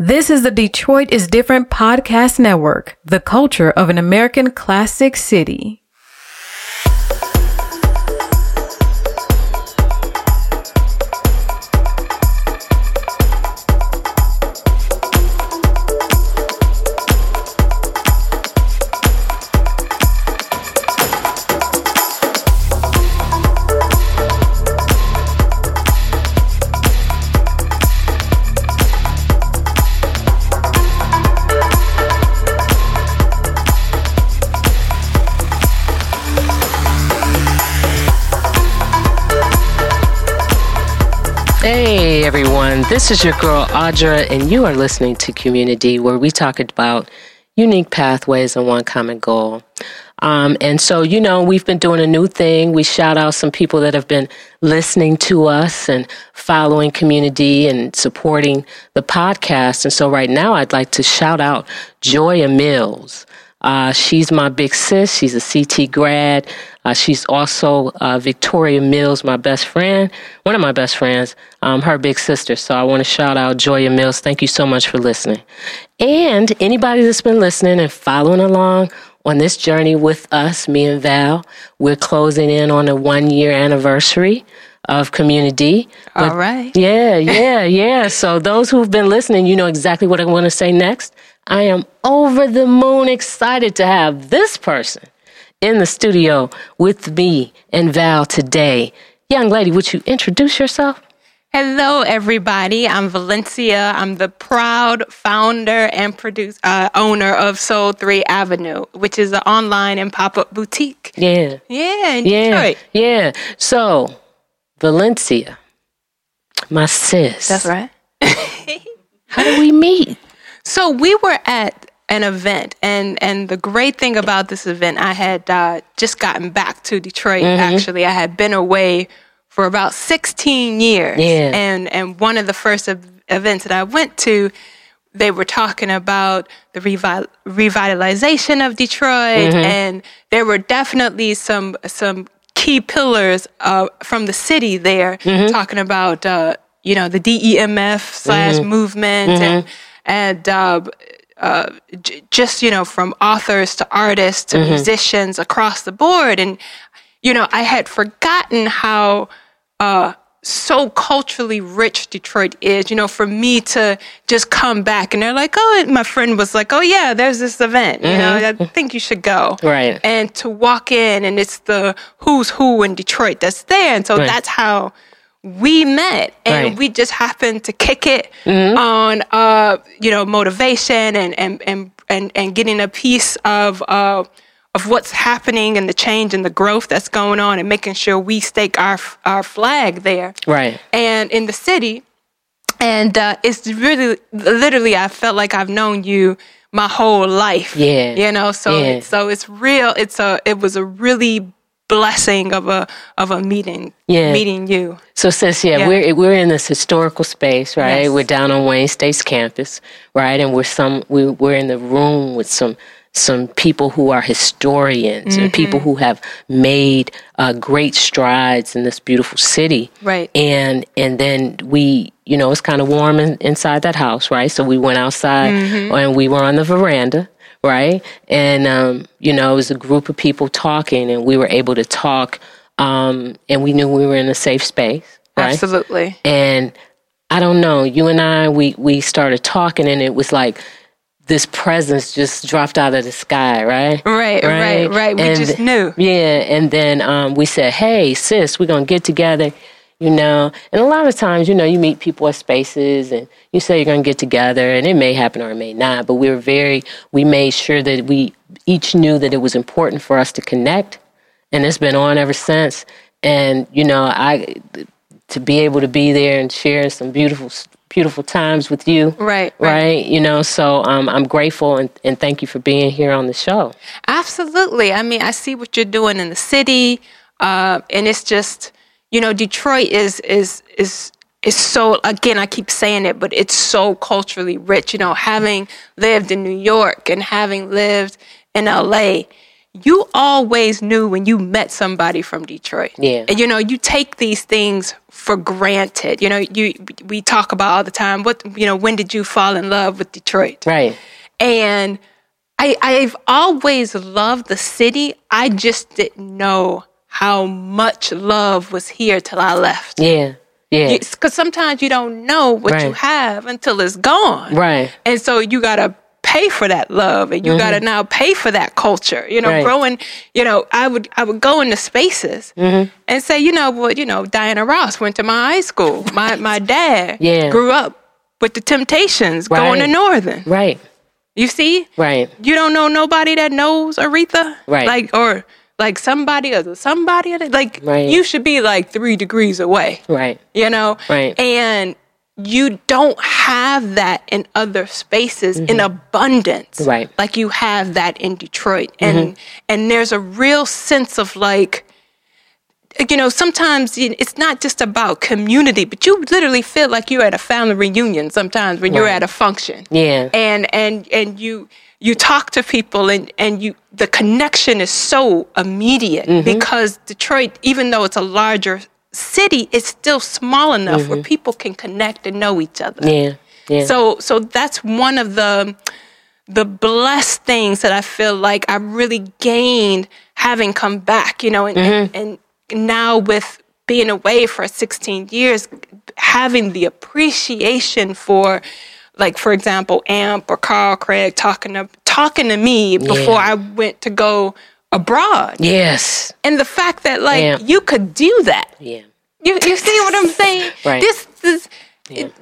This is the Detroit is Different podcast network, the culture of an American classic city. This is your girl Audra, and you are listening to Community, where we talk about unique pathways and one common goal. Um, and so, you know, we've been doing a new thing. We shout out some people that have been listening to us and following community and supporting the podcast. And so, right now, I'd like to shout out Joya Mills. Uh, she's my big sis. She's a CT grad. Uh, she's also uh, Victoria Mills, my best friend, one of my best friends, um, her big sister. So I want to shout out Joya Mills. Thank you so much for listening. And anybody that's been listening and following along on this journey with us, me and Val, we're closing in on a one year anniversary of community. All right. Yeah, yeah, yeah. So those who've been listening, you know exactly what I want to say next. I am over the moon excited to have this person in the studio with me and Val today. Young lady, would you introduce yourself? Hello, everybody. I'm Valencia. I'm the proud founder and produce, uh, owner of Sol 3 Avenue, which is an online and pop up boutique. Yeah. Yeah, in Yeah. Detroit. Yeah. So, Valencia, my sis. That's right. How did we meet? So we were at an event, and and the great thing about this event, I had uh, just gotten back to Detroit. Mm-hmm. Actually, I had been away for about 16 years, Yeah. and and one of the first ev- events that I went to. They were talking about the revi- revitalization of Detroit, Mm-hmm. and there were definitely some some key pillars uh, from the city there, Mm-hmm. talking about uh, you know the DEMF slash Mm-hmm. movement and and uh, uh, j- just you know from authors to artists to musicians across the board. And you know i had forgotten how uh, so culturally rich detroit is you know for me to just come back. And they're like oh and my friend was like oh yeah there's this event you know i think you should go. Right. and to walk in and it's the who's who in detroit that's there. And so Right. that's how we met and Right. Mm-hmm. we just happened to kick it on uh you know motivation and and and and, and getting a piece of uh of what's happening and the change and the growth that's going on and making sure we stake our our flag there Right. and in the city and uh, it's really literally i felt like i've known you my whole life Yeah. you know so Yeah. so it's real it's a it was a really blessing of a of a meeting Yeah. meeting you So, sis, yeah, Yeah. we're we're in this historical space, right? Yes. We're down on Wayne State's campus, right? And we're some we we're in the room with some some people who are historians and Mm-hmm. people who have made uh, great strides in this beautiful city, Right. And and then we, you know, it's kind of warm in, inside that house, right? So we went outside Mm-hmm. and we were on the veranda, right? And um, you know, it was a group of people talking, and we were able to talk um, and we knew we were in a safe space, right? absolutely And I don't know, you and I, we we started talking, and it was like this presence just dropped out of the sky, right? Right, right, right. We just knew. Yeah, and then um, we said, "Hey, sis, we're gonna get together." You know, and a lot of times, you know, you meet people at spaces and you say you're going to get together and it may happen or it may not, but we were very, we made sure that we each knew that it was important for us to connect and it's been on ever since. And, you know, I, to be able to be there and share some beautiful, beautiful times with you. Right, right. Right. You know, so um, I'm grateful and, and thank you for being here on the show. Absolutely. I mean, I see what you're doing in the city, uh, and it's just, you know, Detroit is is is is so. Again, I keep saying it, but it's so culturally rich. You know, having lived in New York and having lived in LA, you always knew when you met somebody from Detroit. Yeah. And you know, you take these things for granted. You know, you we talk about all the time. What you know, when did you fall in love with Detroit? Right. And I I've always loved the city. I just didn't know how much love was here till I left. Yeah. Yeah. Because sometimes you don't know what you have until it's gone. Right. And so you gotta pay for that love and you gotta now pay for that culture. You know, Mm-hmm. Right. growing, you know, I would I would go into spaces Mm-hmm. and say, you know, well, you know, Diana Ross went to my high school. My my dad Yeah. grew up with the Temptations going to Northern. Right. You see? Right. You don't know nobody that knows Aretha? Right. Like or like somebody or somebody or like Right. you should be like three degrees away Right. you know Right. and you don't have that in other spaces in abundance Mm-hmm. Right. Mm-hmm. like you have that in detroit and and there's a real sense of like you know sometimes it's not just about community but you literally feel like you're at a family reunion sometimes when you're at a function Yeah. and and and you you talk to people and and you the connection is so immediate Mm-hmm. because Detroit even though it's a larger city it's still small enough Mm-hmm. where people can connect and know each other Yeah. Yeah. so so that's one of the the blessed things that I feel like I really gained having come back, you know, and, Mm-hmm. and, and now with being away for 16 years, having the appreciation for, like for example, Amp or Carl Craig talking to talking to me before I went to go abroad, yes. and the fact that like Yeah. you could do that. Yeah. You, you see what I'm saying? Right. This is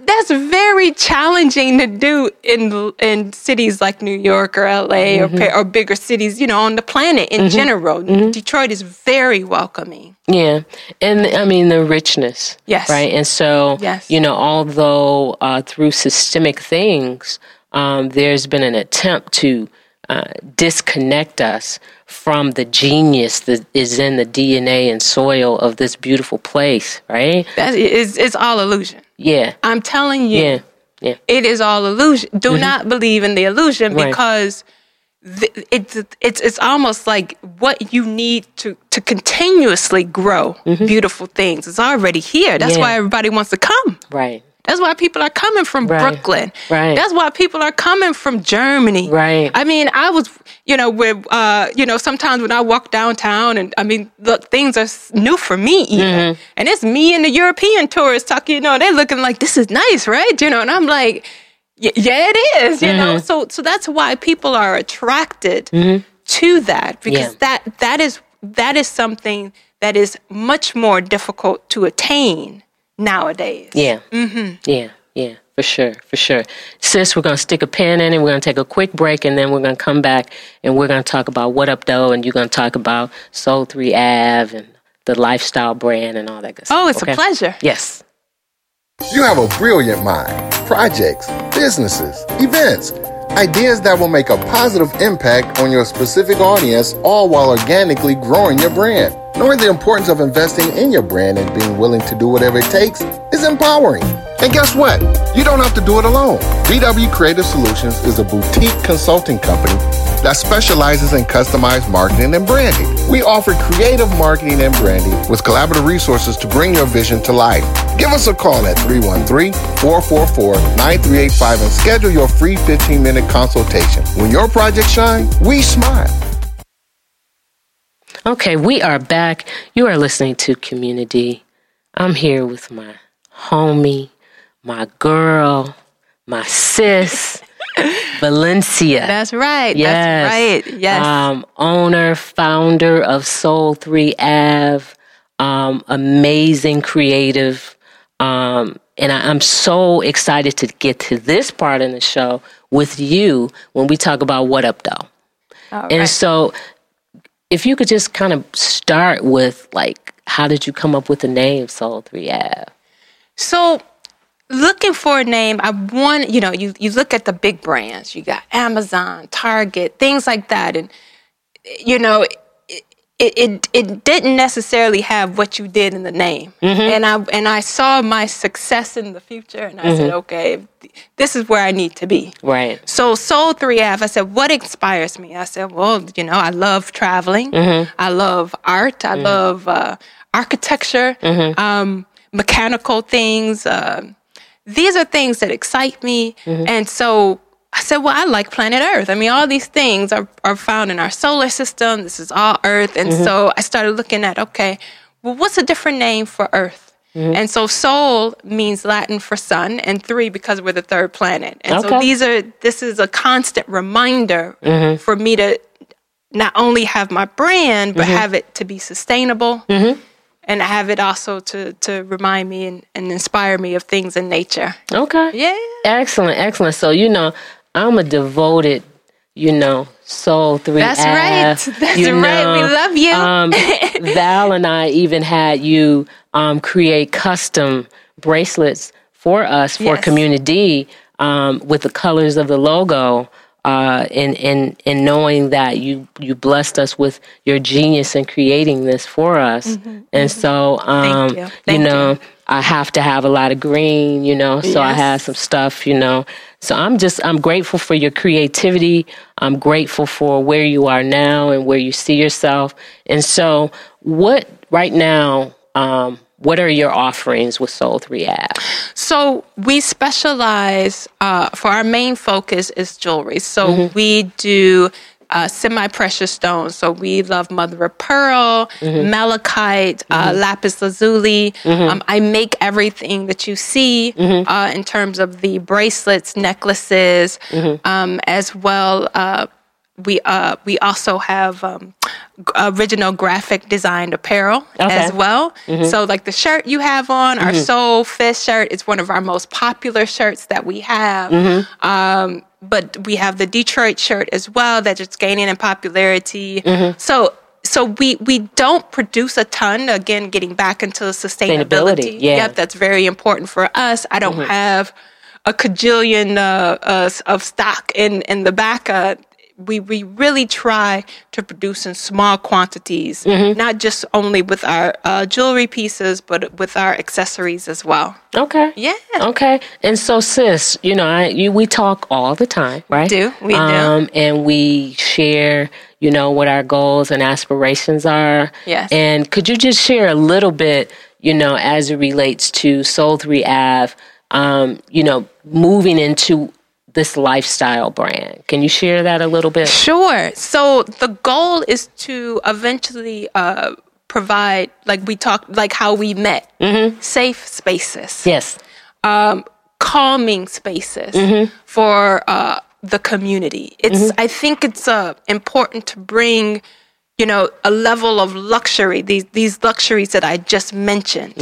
that's very challenging to do in in cities like New York or LA Mm-hmm. or or bigger cities, you know, on the planet in general. Mm-hmm. Detroit is very welcoming. Yeah, and I mean the richness. Yes. Right, and so Yes. you know, although uh, through systemic things, um, there's been an attempt to uh, disconnect us from the genius that is in the DNA and soil of this beautiful place. Right? That is it's all illusion. Yeah. I'm telling you, Yeah. Yeah. it is all illusion. Do not believe in the illusion Right. because th- it's it's it's almost like what you need to to continuously grow beautiful things is already here. That's Mm-hmm. Yeah. why everybody wants to come. Right. That's why people are coming from Right. Brooklyn. Right. That's why people are coming from Germany. Right. I mean, I was, you know, with, uh, you know, sometimes when I walk downtown, and I mean, look, things are new for me even, Mm-hmm. and it's me and the European tourists talking. You know, they're looking like this is nice, right? You know, and I'm like, yeah, it is. You Mm-hmm. know, so so that's why people are attracted to that because Yeah. that that is that is something that is much more difficult to attain nowadays. Yeah. Mm-hmm. Yeah. Yeah. For sure. For sure. Sis, we're going to stick a pin in it. We're going to take a quick break and then we're going to come back and we're going to talk about What Up Though and you're going to talk about Sol 3 Ave and the lifestyle brand and all that good stuff. Oh, it's okay? a pleasure. Yes. You have a brilliant mind, projects, businesses, events, ideas that will make a positive impact on your specific audience, all while organically growing your brand. Knowing the importance of investing in your brand and being willing to do whatever it takes is empowering. And guess what? You don't have to do it alone. BW Creative Solutions is a boutique consulting company that specializes in customized marketing and branding. We offer creative marketing and branding with collaborative resources to bring your vision to life. Give us a call at 313-444-9385 and schedule your free 15-minute consultation. When your project shine, we smile. Okay, we are back. You are listening to Community. I'm here with my homie, my girl, my sis, Valencia. That's right. Yes. That's right. Yes. Um, owner, founder of Sol 3 Ave, um, amazing creative. Um, and I, I'm so excited to get to this part in the show with you when we talk about What Up Though. All And right. so, if you could just kind of start with like, how did you come up with the name Sol 3 Ave So, looking for a name, I want you know you you look at the big brands. You got Amazon, Target, things like that, and you know. It, it, it didn't necessarily have what you did in the name, and I and I saw my success in the future, and I said, okay, this is where I need to be. Right. So Sol 3 Ave, I said, what inspires me? I said, well, you know, I love traveling. I love art. I love uh, architecture, um, mechanical things. Uh, these are things that excite me. And so I said, well, I like planet Earth. I mean, all these things are, are found in our solar system. This is all Earth. And mm-hmm. so I started looking at, okay, well, what's a different name for Earth? Mm-hmm. And so Sol means Latin for sun, and three because we're the third planet. And so these are this is a constant reminder mm-hmm. for me to not only have my brand, but have it to be sustainable, and have it also to to remind me and, and inspire me of things in nature. Okay. Yeah. Excellent, excellent. So, you know, I'm a devoted, you know, Sol 3 That's right. That's you right. We love you. Um, Val and I even had you um, create custom bracelets for us for Yes. Community um, with the colors of the logo. Uh, and, and, and knowing that you, you blessed us with your genius in creating this for us. And so, um, you. you Thank know, you. I have to have a lot of green, you know, so I Yes. have some stuff, you know. So I'm just, I'm grateful for your creativity. I'm grateful for where you are now and where you see yourself. And so, what right now, um, what are your offerings with Sol 3 Ave? So we specialize uh, for our main focus is jewelry. So we do uh, semi-precious stones. So we love mother of pearl, malachite, uh, lapis lazuli. Um, I make everything that you see uh, in terms of the bracelets, necklaces, um, as well. Uh, we uh, we also have um, original graphic designed apparel as Okay. well. So like the shirt you have on, our Soul Fist shirt is one of our most popular shirts that we have. But we have the Detroit shirt as well that's just gaining in popularity. So so we we don't produce a ton. Again, getting back into sustainability. Sustainability, yeah. Yep, that's very important for us. I don't have a cajillion uh, uh, of stock in in the back. Uh, we we really try to produce in small quantities, not just only with our uh, jewelry pieces, but with our accessories as well. Okay. Yeah. Okay. And so, sis, you know, I, you, we talk all the time, right? do. We do. Um, and we share, you know, what our goals and aspirations are. Yes. And could you just share a little bit, you know, as it relates to Sol 3 Ave, um, you know, moving into this lifestyle brand? Can you share that a little bit? Sure. So the goal is to eventually uh, provide, like we talked, like how we met, safe spaces. Yes. um, calming spaces for uh, the community. It's I think it's uh, important to bring, you know, a level of luxury. These these luxuries that I just mentioned.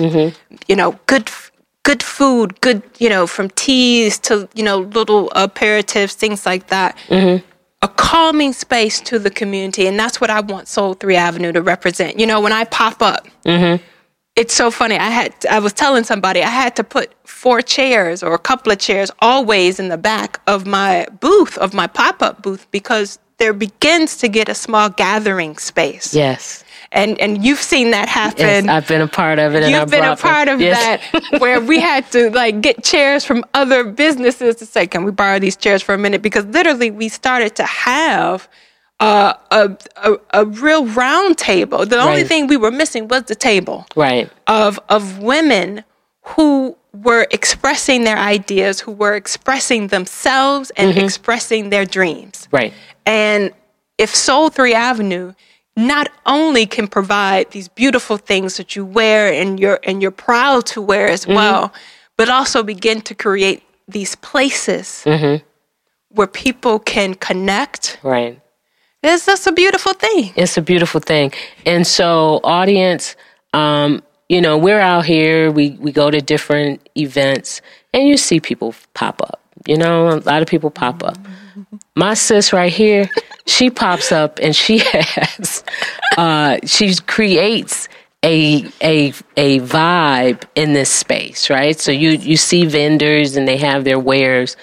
You know, good good food, good you know, from teas to you know little aperitifs, things like that. Mm-hmm. A calming space to the community, and that's what I want Sol Three Avenue to represent. You know, when I pop up, mm-hmm. it's so funny. I had I was telling somebody I had to put four chairs or a couple of chairs always in the back of my booth of my pop-up booth because there begins to get a small gathering space. Yes. And and you've seen that happen. Yes. I've been a part of it. and I You've been a part of Yes. that where we had to like get chairs from other businesses to say, can we borrow these chairs for a minute? Because literally we started to have uh, a, a a real round table. The only thing we were missing was the table right. of of women who were expressing their ideas, who were expressing themselves and Mm-hmm. expressing their dreams. Right. And if Sol 3 Avenue not only can provide these beautiful things that you wear and you're and you're proud to wear as Mm-hmm. well, but also begin to create these places Mm-hmm. where people can connect. Right. It's just a beautiful thing. It's a beautiful thing. And so, audience, um, you know, we're out here, we, we go to different events, and you see people pop up. You know, a lot of people pop up. My sis right here, she pops up and she has, uh, she creates a a a vibe in this space, right? So you you see vendors and they have their wares,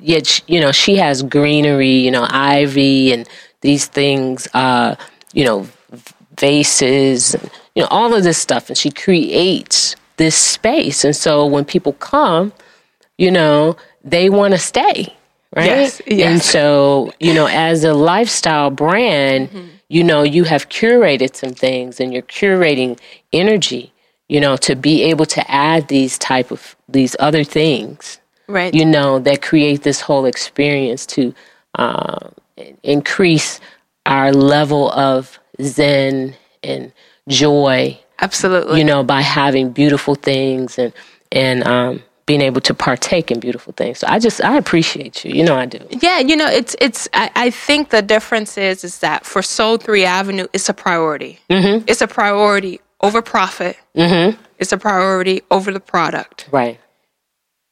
yet sh- you know she has greenery, you know, ivy and these things, uh, you know, vases, you know, all of this stuff. And she creates this space. And so when people come, you know, they want to stay, right? Yes, yes. And so, you know, as a lifestyle brand, Mm-hmm. you know, you have curated some things and you're curating energy, you know, to be able to add these type of these other things Right. you know, that create this whole experience to uh, increase our level of zen and joy, Absolutely. you know, by having beautiful things and and um, being able to partake in beautiful things. So I just I appreciate you. You know I do. Yeah, you know, it's it's. I, I think the difference is is that for Sol Three Avenue, it's a priority. Mm-hmm. It's a priority over profit. Mm-hmm. It's a priority over the product. Right.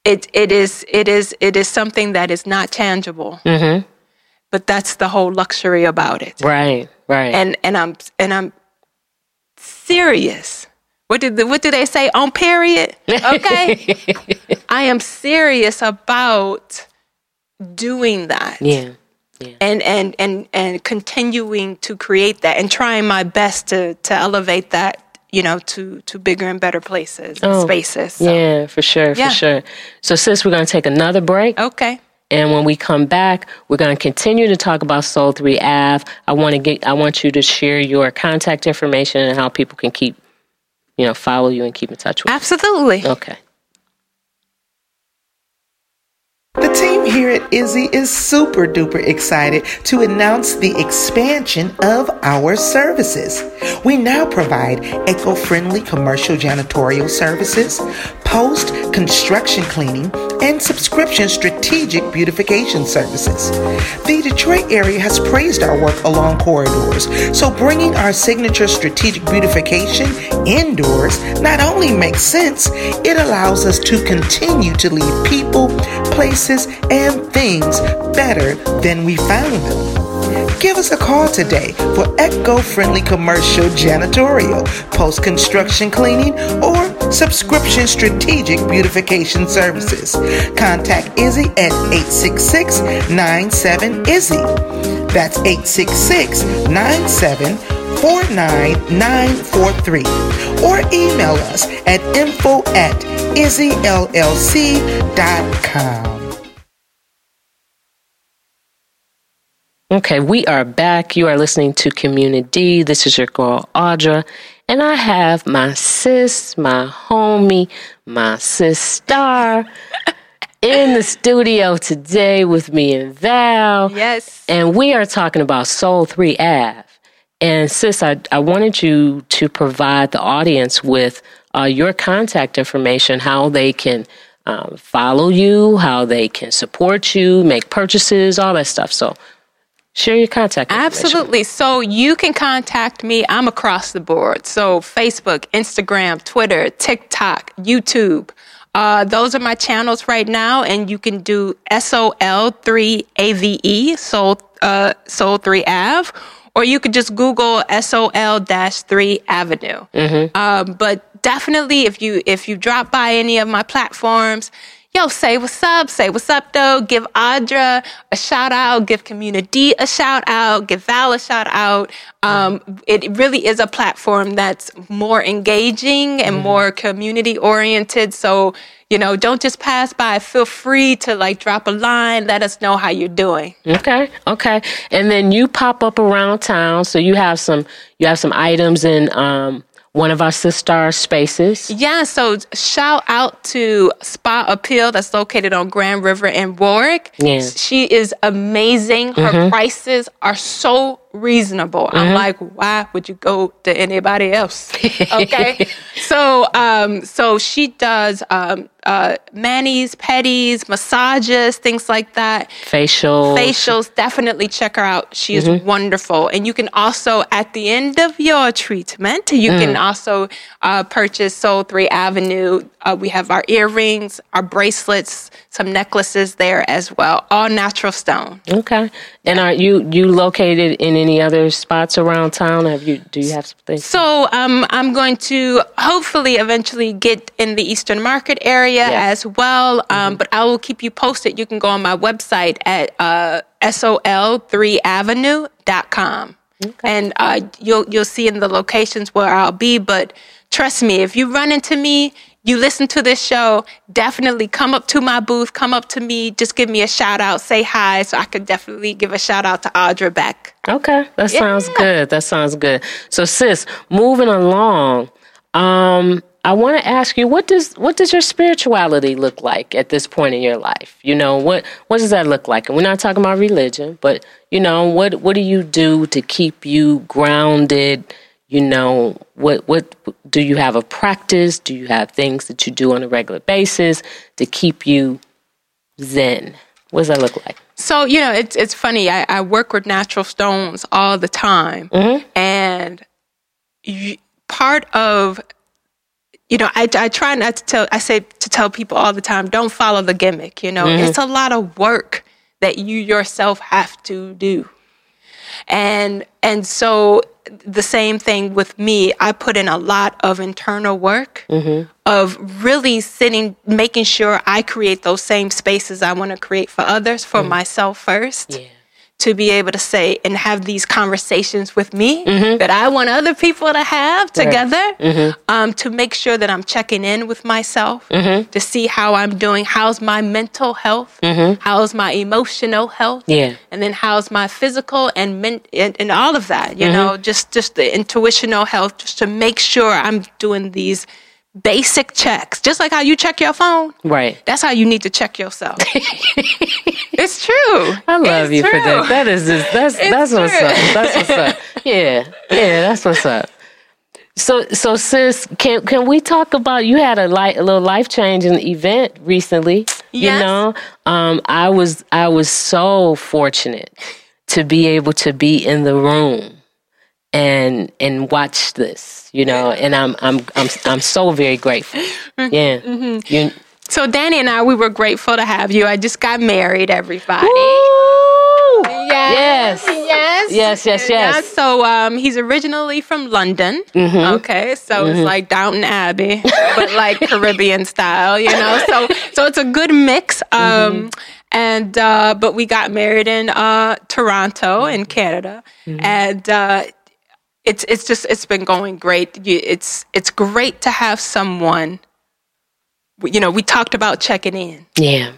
It it is it is it is something that is not tangible. Mm-hmm. But that's the whole luxury about it. Right. Right. And and I'm and I'm serious. What did the, what do they say on period? Okay, I am serious about doing that. yeah. and and and and continuing to create that and trying my best to to elevate that you know to to bigger and better places and oh, spaces so. Yeah, for sure, Yeah. for sure. So sis, we're gonna take another break. okay And when we come back, we're going to continue to talk about Sol 3 Ave. I want to get I want you to share your contact information and how people can keep you know, follow you and keep in touch with absolutely you. Okay. The team here at Izzy is super duper excited to announce the expansion of our services. We now provide eco friendly commercial janitorial services, post construction cleaning, and subscription strategic beautification services. The Detroit area has praised our work along corridors, so bringing our signature strategic beautification indoors not only makes sense, it allows us to continue to leave people, places, and things better than we found them. Give us a call today for eco friendly commercial janitorial, post construction cleaning, or subscription strategic beautification services. Contact Izzy at 866 97 Izzy. That's 866 97 49943 or email us at info at izzyllc.com. Okay, we are back. You are listening to Community. This is your girl Audra, and I have my sis, my homie, my sister in the studio today with me and Val. yes And we are talking about Sol 3 Ave. And sis, I, I wanted you to provide the audience with uh, your contact information, how they can um, follow you, how they can support you, make purchases, all that stuff. So share your contact. Absolutely. So you can contact me. I'm across the board. So Facebook, Instagram, Twitter, TikTok, YouTube. Uh, those are my channels right now, and you can do SOL3AVE, Soul, uh, Sol 3 Ave, or you could just Google SOL-3 Avenue. Um, but definitely, if you if you drop by any of my platforms, yo, say what's up, say what's up though. Give Audra a shout out, give community a shout out, give Val a shout out. Um, it really is a platform that's more engaging and more community oriented. So, you know, don't just pass by. Feel free to like drop a line, let us know how you're doing. Okay, okay. And then you pop up around town, so you have some you have some items and um, one of our sister spaces. Yeah, so shout out to Spa Appeal that's located on Grand River in Warwick. Yeah. She is amazing. Her mm-hmm. prices are so reasonable. I'm like, why would you go to anybody else? Okay. so um so she does um uh manis, pedis, massages, things like that. Facial. Facials, definitely check her out. She is wonderful. And you can also, at the end of your treatment, you can also uh, purchase Sol 3 Avenue. Uh, we have our earrings, our bracelets, some necklaces there as well, all natural stone. Okay. And are you you located in any other spots around town? Have you do you have some things? So um, I'm going to hopefully eventually get in the Eastern Market area Yes. as well. Um, But I will keep you posted. You can go on my website at uh, sol3avenue.com. and uh, you'll you'll see in the locations where I'll be. But trust me, if you run into me, you listen to this show, definitely come up to my booth, come up to me, just give me a shout out, say hi, so I could definitely give a shout out to Audra back. Okay, that sounds good. That sounds good. So, sis, moving along, um, I want to ask you what does what does your spirituality look like at this point in your life? You know what what does that look like? And we're not talking about religion, but you know what what do you do to keep you grounded? You know what what do you have a practice? Do you have things that you do on a regular basis to keep you zen? What does that look like? So you know, it's it's funny. I, I work with natural stones all the time, mm-hmm. and you, part of you know, I, I try not to tell. I say to tell people all the time, don't follow the gimmick. You know, mm-hmm. it's a lot of work that you yourself have to do, and and so the same thing with me. I put in a lot of internal work mm-hmm. of really sitting, making sure I create those same spaces I want to create for others, for mm. myself first. Yeah. To be able to say and have these conversations with me mm-hmm. that I want other people to have together, mm-hmm. um, to make sure that I'm checking in with myself, mm-hmm. to see how I'm doing. How's my mental health? How's my emotional health? Yeah. and then how's my physical and men- and, and all of that you know just just the intuitional health just to make sure i'm doing these basic checks just like how you check your phone Right. that's how you need to check yourself it's true I love It's you for that. That is just, that's that's what's up. That's what's up. Yeah, yeah, that's what's up. So so sis, can can we talk about you had a light, a little life changing event recently? Yes. You know, um, I was I was so fortunate to be able to be in the room and and watch this. You know, and I'm I'm I'm I'm so very grateful. Mm-hmm. Yeah. You, so danny and i we were grateful to have you i just got married everybody Woo! Yes. Yes. Yes. Yes, yes, Yeah, yes. so um, he's originally from London. Mm-hmm. Okay, so it's like Downton Abbey, but like Caribbean style, you know. So so it's a good mix. Um, Mm-hmm. and uh, but we got married in uh, Toronto in Canada, Mm-hmm. and uh, it's it's just it's been going great. You, it's it's great to have someone. You know, we talked about checking in. Yeah.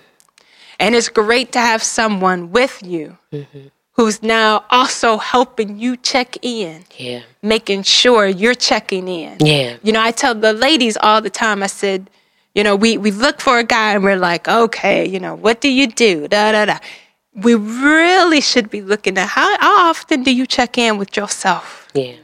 And it's great to have someone with you Mm-hmm. who's now also helping you check in, Yeah. making sure you're checking in. Yeah. You know, I tell the ladies all the time, I said, you know, we, we look for a guy and we're like, okay, you know, what do you do? Da, da, da. We really should be looking at how, how often do you check in with yourself? Yeah.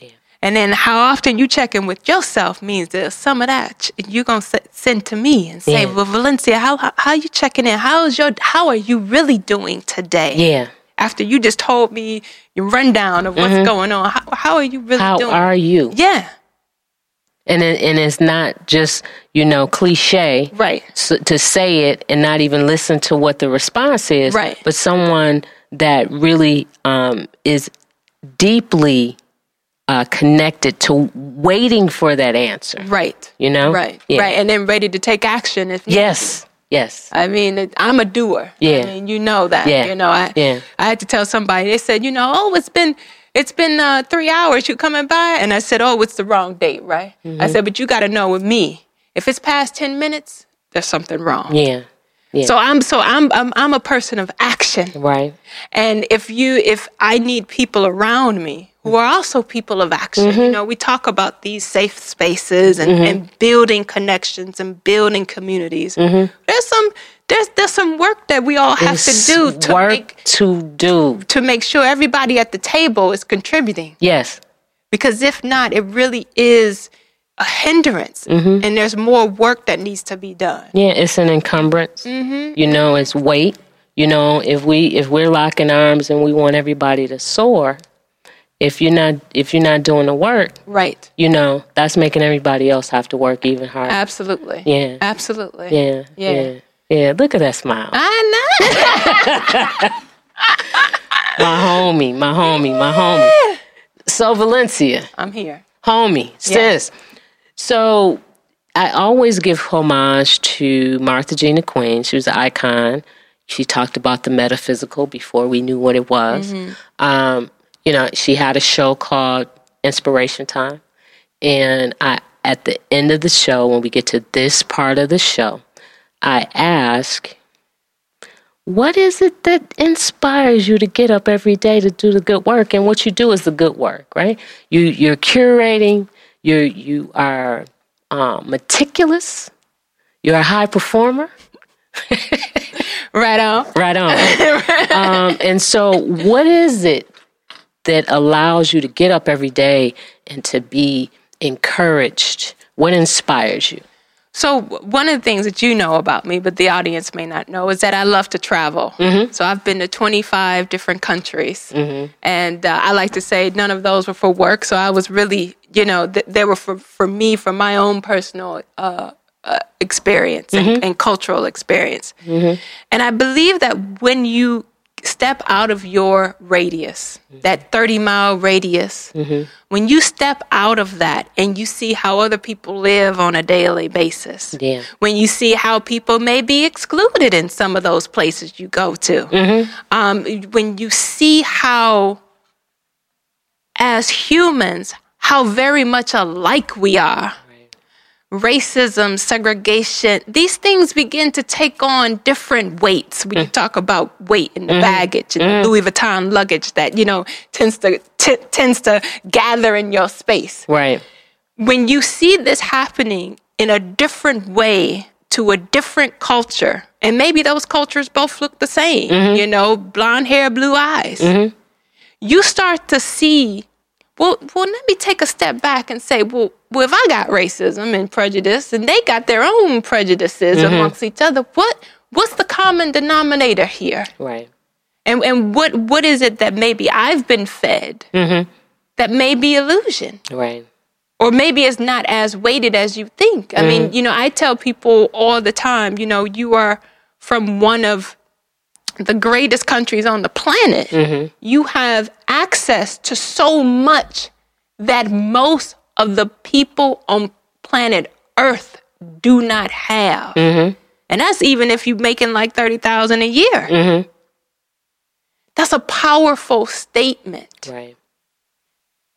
Yeah. And then how often you check in with yourself means there's some of that you're gonna send to me and say, Yeah. "Well, Valencia, how how, how you checking in? How's your how are you really doing today? Yeah. After you just told me your rundown of what's mm-hmm. going on, how, how are you really How doing? How are you? yeah, And it, and it's not just you know cliche right, s to say it and not even listen to what the response is. Right. But someone that really um, is deeply uh, connected to waiting for that answer. right, You know. right, Yeah. right, and then ready to take action if Yes. Yes. I mean, I'm a doer. Yeah. I mean, you know that. Yeah. You know, I Yeah. I had to tell somebody. They said, you know, oh, it's been it's been uh, three hours. You coming by? And I said, oh, it's the wrong date, right? Mm-hmm. I said, but you got to know with me, if it's past ten minutes, there's something wrong. Yeah. Yeah. So I'm so I'm, I'm I'm a person of action. Right. And if you, if I need people around me who are also people of action, Mm-hmm. you know, we talk about these safe spaces and, and building connections and building communities. Mm-hmm. There's some, there's there's some work that we all have It's to do to work make to do. to make sure everybody at the table is contributing. Yes. Because if not, it really is a hindrance, Mm-hmm. and there's more work that needs to be done. Yeah, it's an encumbrance. Mm-hmm. You know, it's weight. You know, if we if we're locking arms and we want everybody to soar, if you're not if you're not doing the work, Right. you know, that's making everybody else have to work even harder. Absolutely. Yeah. Absolutely. Yeah, Yeah. yeah, yeah. Look at that smile, I know. my homie, my homie, my homie. So Valencia, I'm here. homie, sis. So I always give homage to Martha Jean the Queen. She was an icon. She talked about the metaphysical before we knew what it was. Um, you know, she had a show called Inspiration Time. And I, at the end of the show, when we get to this part of the show, I ask, what is it that inspires you to get up every day to do the good work? And what you do is the good work, right? You, you're curating, you're, you are um, meticulous, you're a high performer. right on. Right on. um, and so, what is it that allows you to get up every day and to be encouraged? What inspires you? So one of the things that you know about me, but the audience may not know, is that I love to travel. Mm-hmm. So I've been to 25 different countries, mm-hmm. and uh, I like to say none of those were for work. So I was really, you know, th- they were for for me, for my own personal uh, uh, experience mm-hmm. and, and, cultural experience. Mm-hmm. And I believe that when you step out of your radius, mm-hmm. that 30 mile radius, mm-hmm. when you step out of that and you see how other people live on a daily basis, yeah. when you see how people may be excluded in some of those places you go to, mm-hmm. um, when you see how, as humans, how very much alike we are racism, segregation, these things begin to take on different weights. We mm. talk about weight and the mm. baggage and mm. the Louis Vuitton luggage that, you know, tends to t- tends to gather in your space. Right. When you see this happening in a different way to a different culture, and maybe those cultures both look the same, mm-hmm. you know, blonde hair, blue eyes. Mm-hmm. You start to see well, well, let me take a step back and say, well, well, if I got racism and prejudice, and they got their own prejudices mm-hmm. amongst each other, what what's the common denominator here? Right. And and what what is it that maybe I've been fed mm-hmm. that may be illusion? Right. Or maybe it's not as weighted as you think. I mm-hmm. mean, you know, I tell people all the time, you know, you are from one of the greatest countries on the planet, mm-hmm. you have access to so much that most of the people on planet Earth do not have. Mm-hmm. And that's even if you're making like 30,000 a year. Mm-hmm. That's a powerful statement. Right.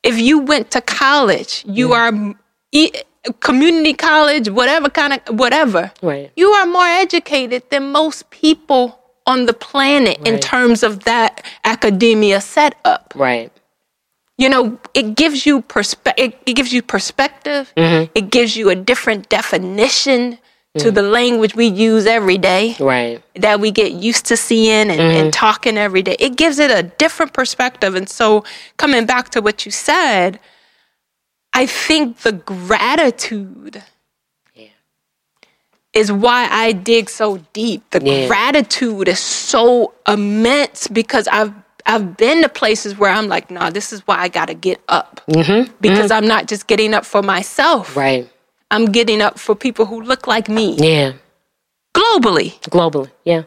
If you went to college, you mm. are community college, whatever kind of whatever. Right. You are more educated than most people on the planet right. in terms of that academia setup. Right. You know, it gives you perspe- it, it gives you perspective. Mm-hmm. It gives you a different definition mm-hmm. to the language we use every day. Right. That we get used to seeing and, mm-hmm. and talking every day. It gives it a different perspective. And so coming back to what you said, I think the gratitude is why I dig so deep. The yeah. gratitude is so immense because I've I've been to places where I'm like, nah, this is why I gotta get up. Mm-hmm. Because mm-hmm. I'm not just getting up for myself. Right. I'm getting up for people who look like me. Yeah. Globally. Globally, yeah.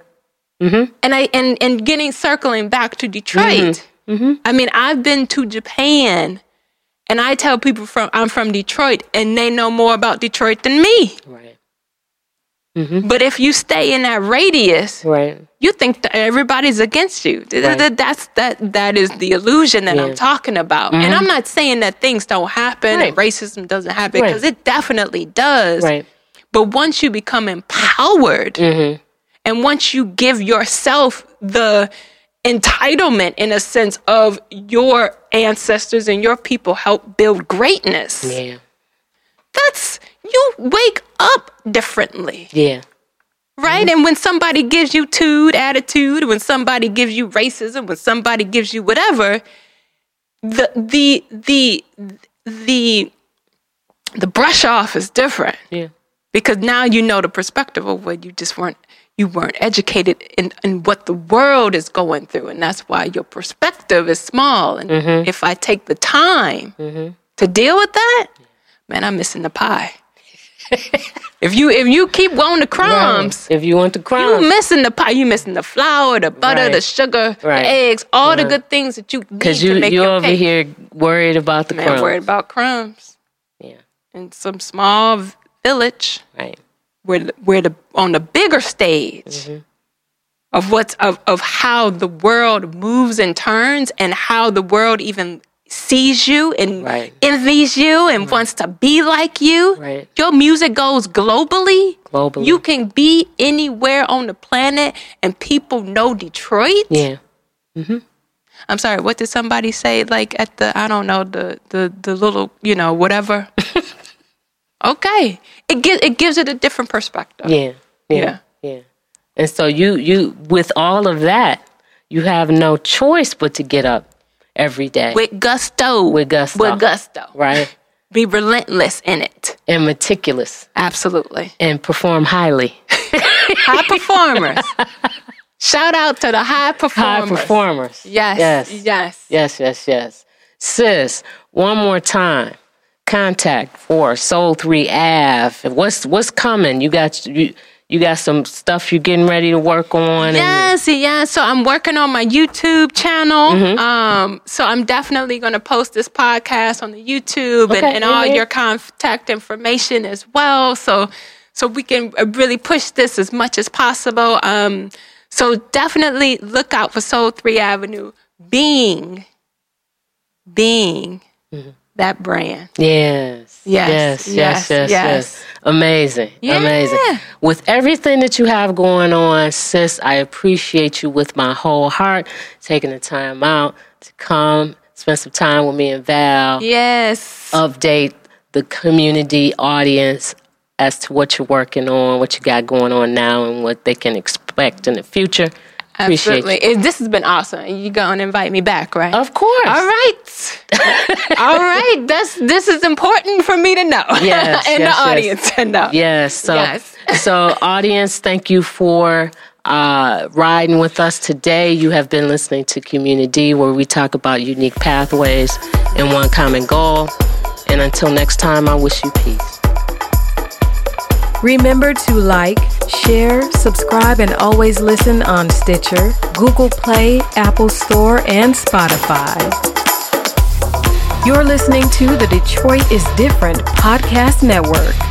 Mm-hmm. And I and and getting circling back to Detroit. Mm-hmm. Mm-hmm. I mean, I've been to Japan and I tell people from I'm from Detroit and they know more about Detroit than me. Right. Mm-hmm. But if you stay in that radius, right. you think that everybody's against you. Right. That's that that is the illusion that yeah. I'm talking about. Mm-hmm. And I'm not saying that things don't happen right. and racism doesn't happen because it definitely does. Right. But once you become empowered mm-hmm. and once you give yourself the entitlement in a sense of your ancestors and your people help build greatness. Yeah. That's you wake up differently. Yeah. Right? Mm-hmm. And when somebody gives you tude attitude, when somebody gives you racism, when somebody gives you whatever, the the the the the brush off is different. Yeah. Because now you know the perspective of what you just weren't you weren't educated in, in what the world is going through. And that's why your perspective is small. And mm-hmm. if I take the time mm-hmm. to deal with that, man, I'm missing the pie. if you if you keep wanting the crumbs, right. if you want the crumbs, you missing the pie. You missing the flour, the butter, right. the sugar, right. the eggs, all the good things that you can make. because you you over cake. here worried about the Man, crumbs. Worried about crumbs. Yeah. In some small village, right? Where where the on the bigger stage, mm-hmm. of what's of, of how the world moves and turns and how the world even sees you and Right. envies you and mm. wants to be like you. Right. Your music goes globally. Globally. You can be anywhere on the planet and people know Detroit. Yeah. Mm-hmm. I'm sorry, what did somebody say like at the I don't know, the the the little, you know, whatever. okay. It gives it gives it a different perspective. Yeah. Yeah. Yeah. And so you you with all of that, you have no choice but to get up every day. With gusto. With gusto. With gusto. right? Be relentless in it. And meticulous Absolutely. and perform highly. High performers. Shout out to the high performers. High performers. Yes. Yes. Yes. Yes, yes, yes. Sis, one more time. Contact for Sol 3 Ave. What's what's coming? You got you you got some stuff you're getting ready to work on and Yes, yes. So I'm working on my YouTube channel. Mm-hmm. Um, so I'm definitely going to post this podcast on the YouTube Okay, and, and all your contact information as well. So, so we can uh, really push this as much as possible. Um, so definitely look out for Sol Three Avenue being, being Mm-hmm. That brand. Yes. Yes, Yes, yes, yes, yes, yes. yes. Amazing. Yeah. Amazing. With everything that you have going on, sis, I appreciate you with my whole heart, taking the time out to come, spend some time with me and Val, Yes. update the community audience as to what you're working on, what you got going on now, and what they can expect in the future. Appreciate Absolutely. It- this has been awesome. You going to invite me back, right? Of course. All right. All right. That's this is important for me to know. Yes, and yes, the yes. audience to know. Yes. So, Yes. so audience, thank you for uh, riding with us today. You have been listening to Community, where we talk about unique pathways and one common goal. And until next time, I wish you peace. Remember to like, share, subscribe, and always listen on Stitcher, Google Play, Apple Store, and Spotify. You're listening to the Detroit is Different Podcast Network.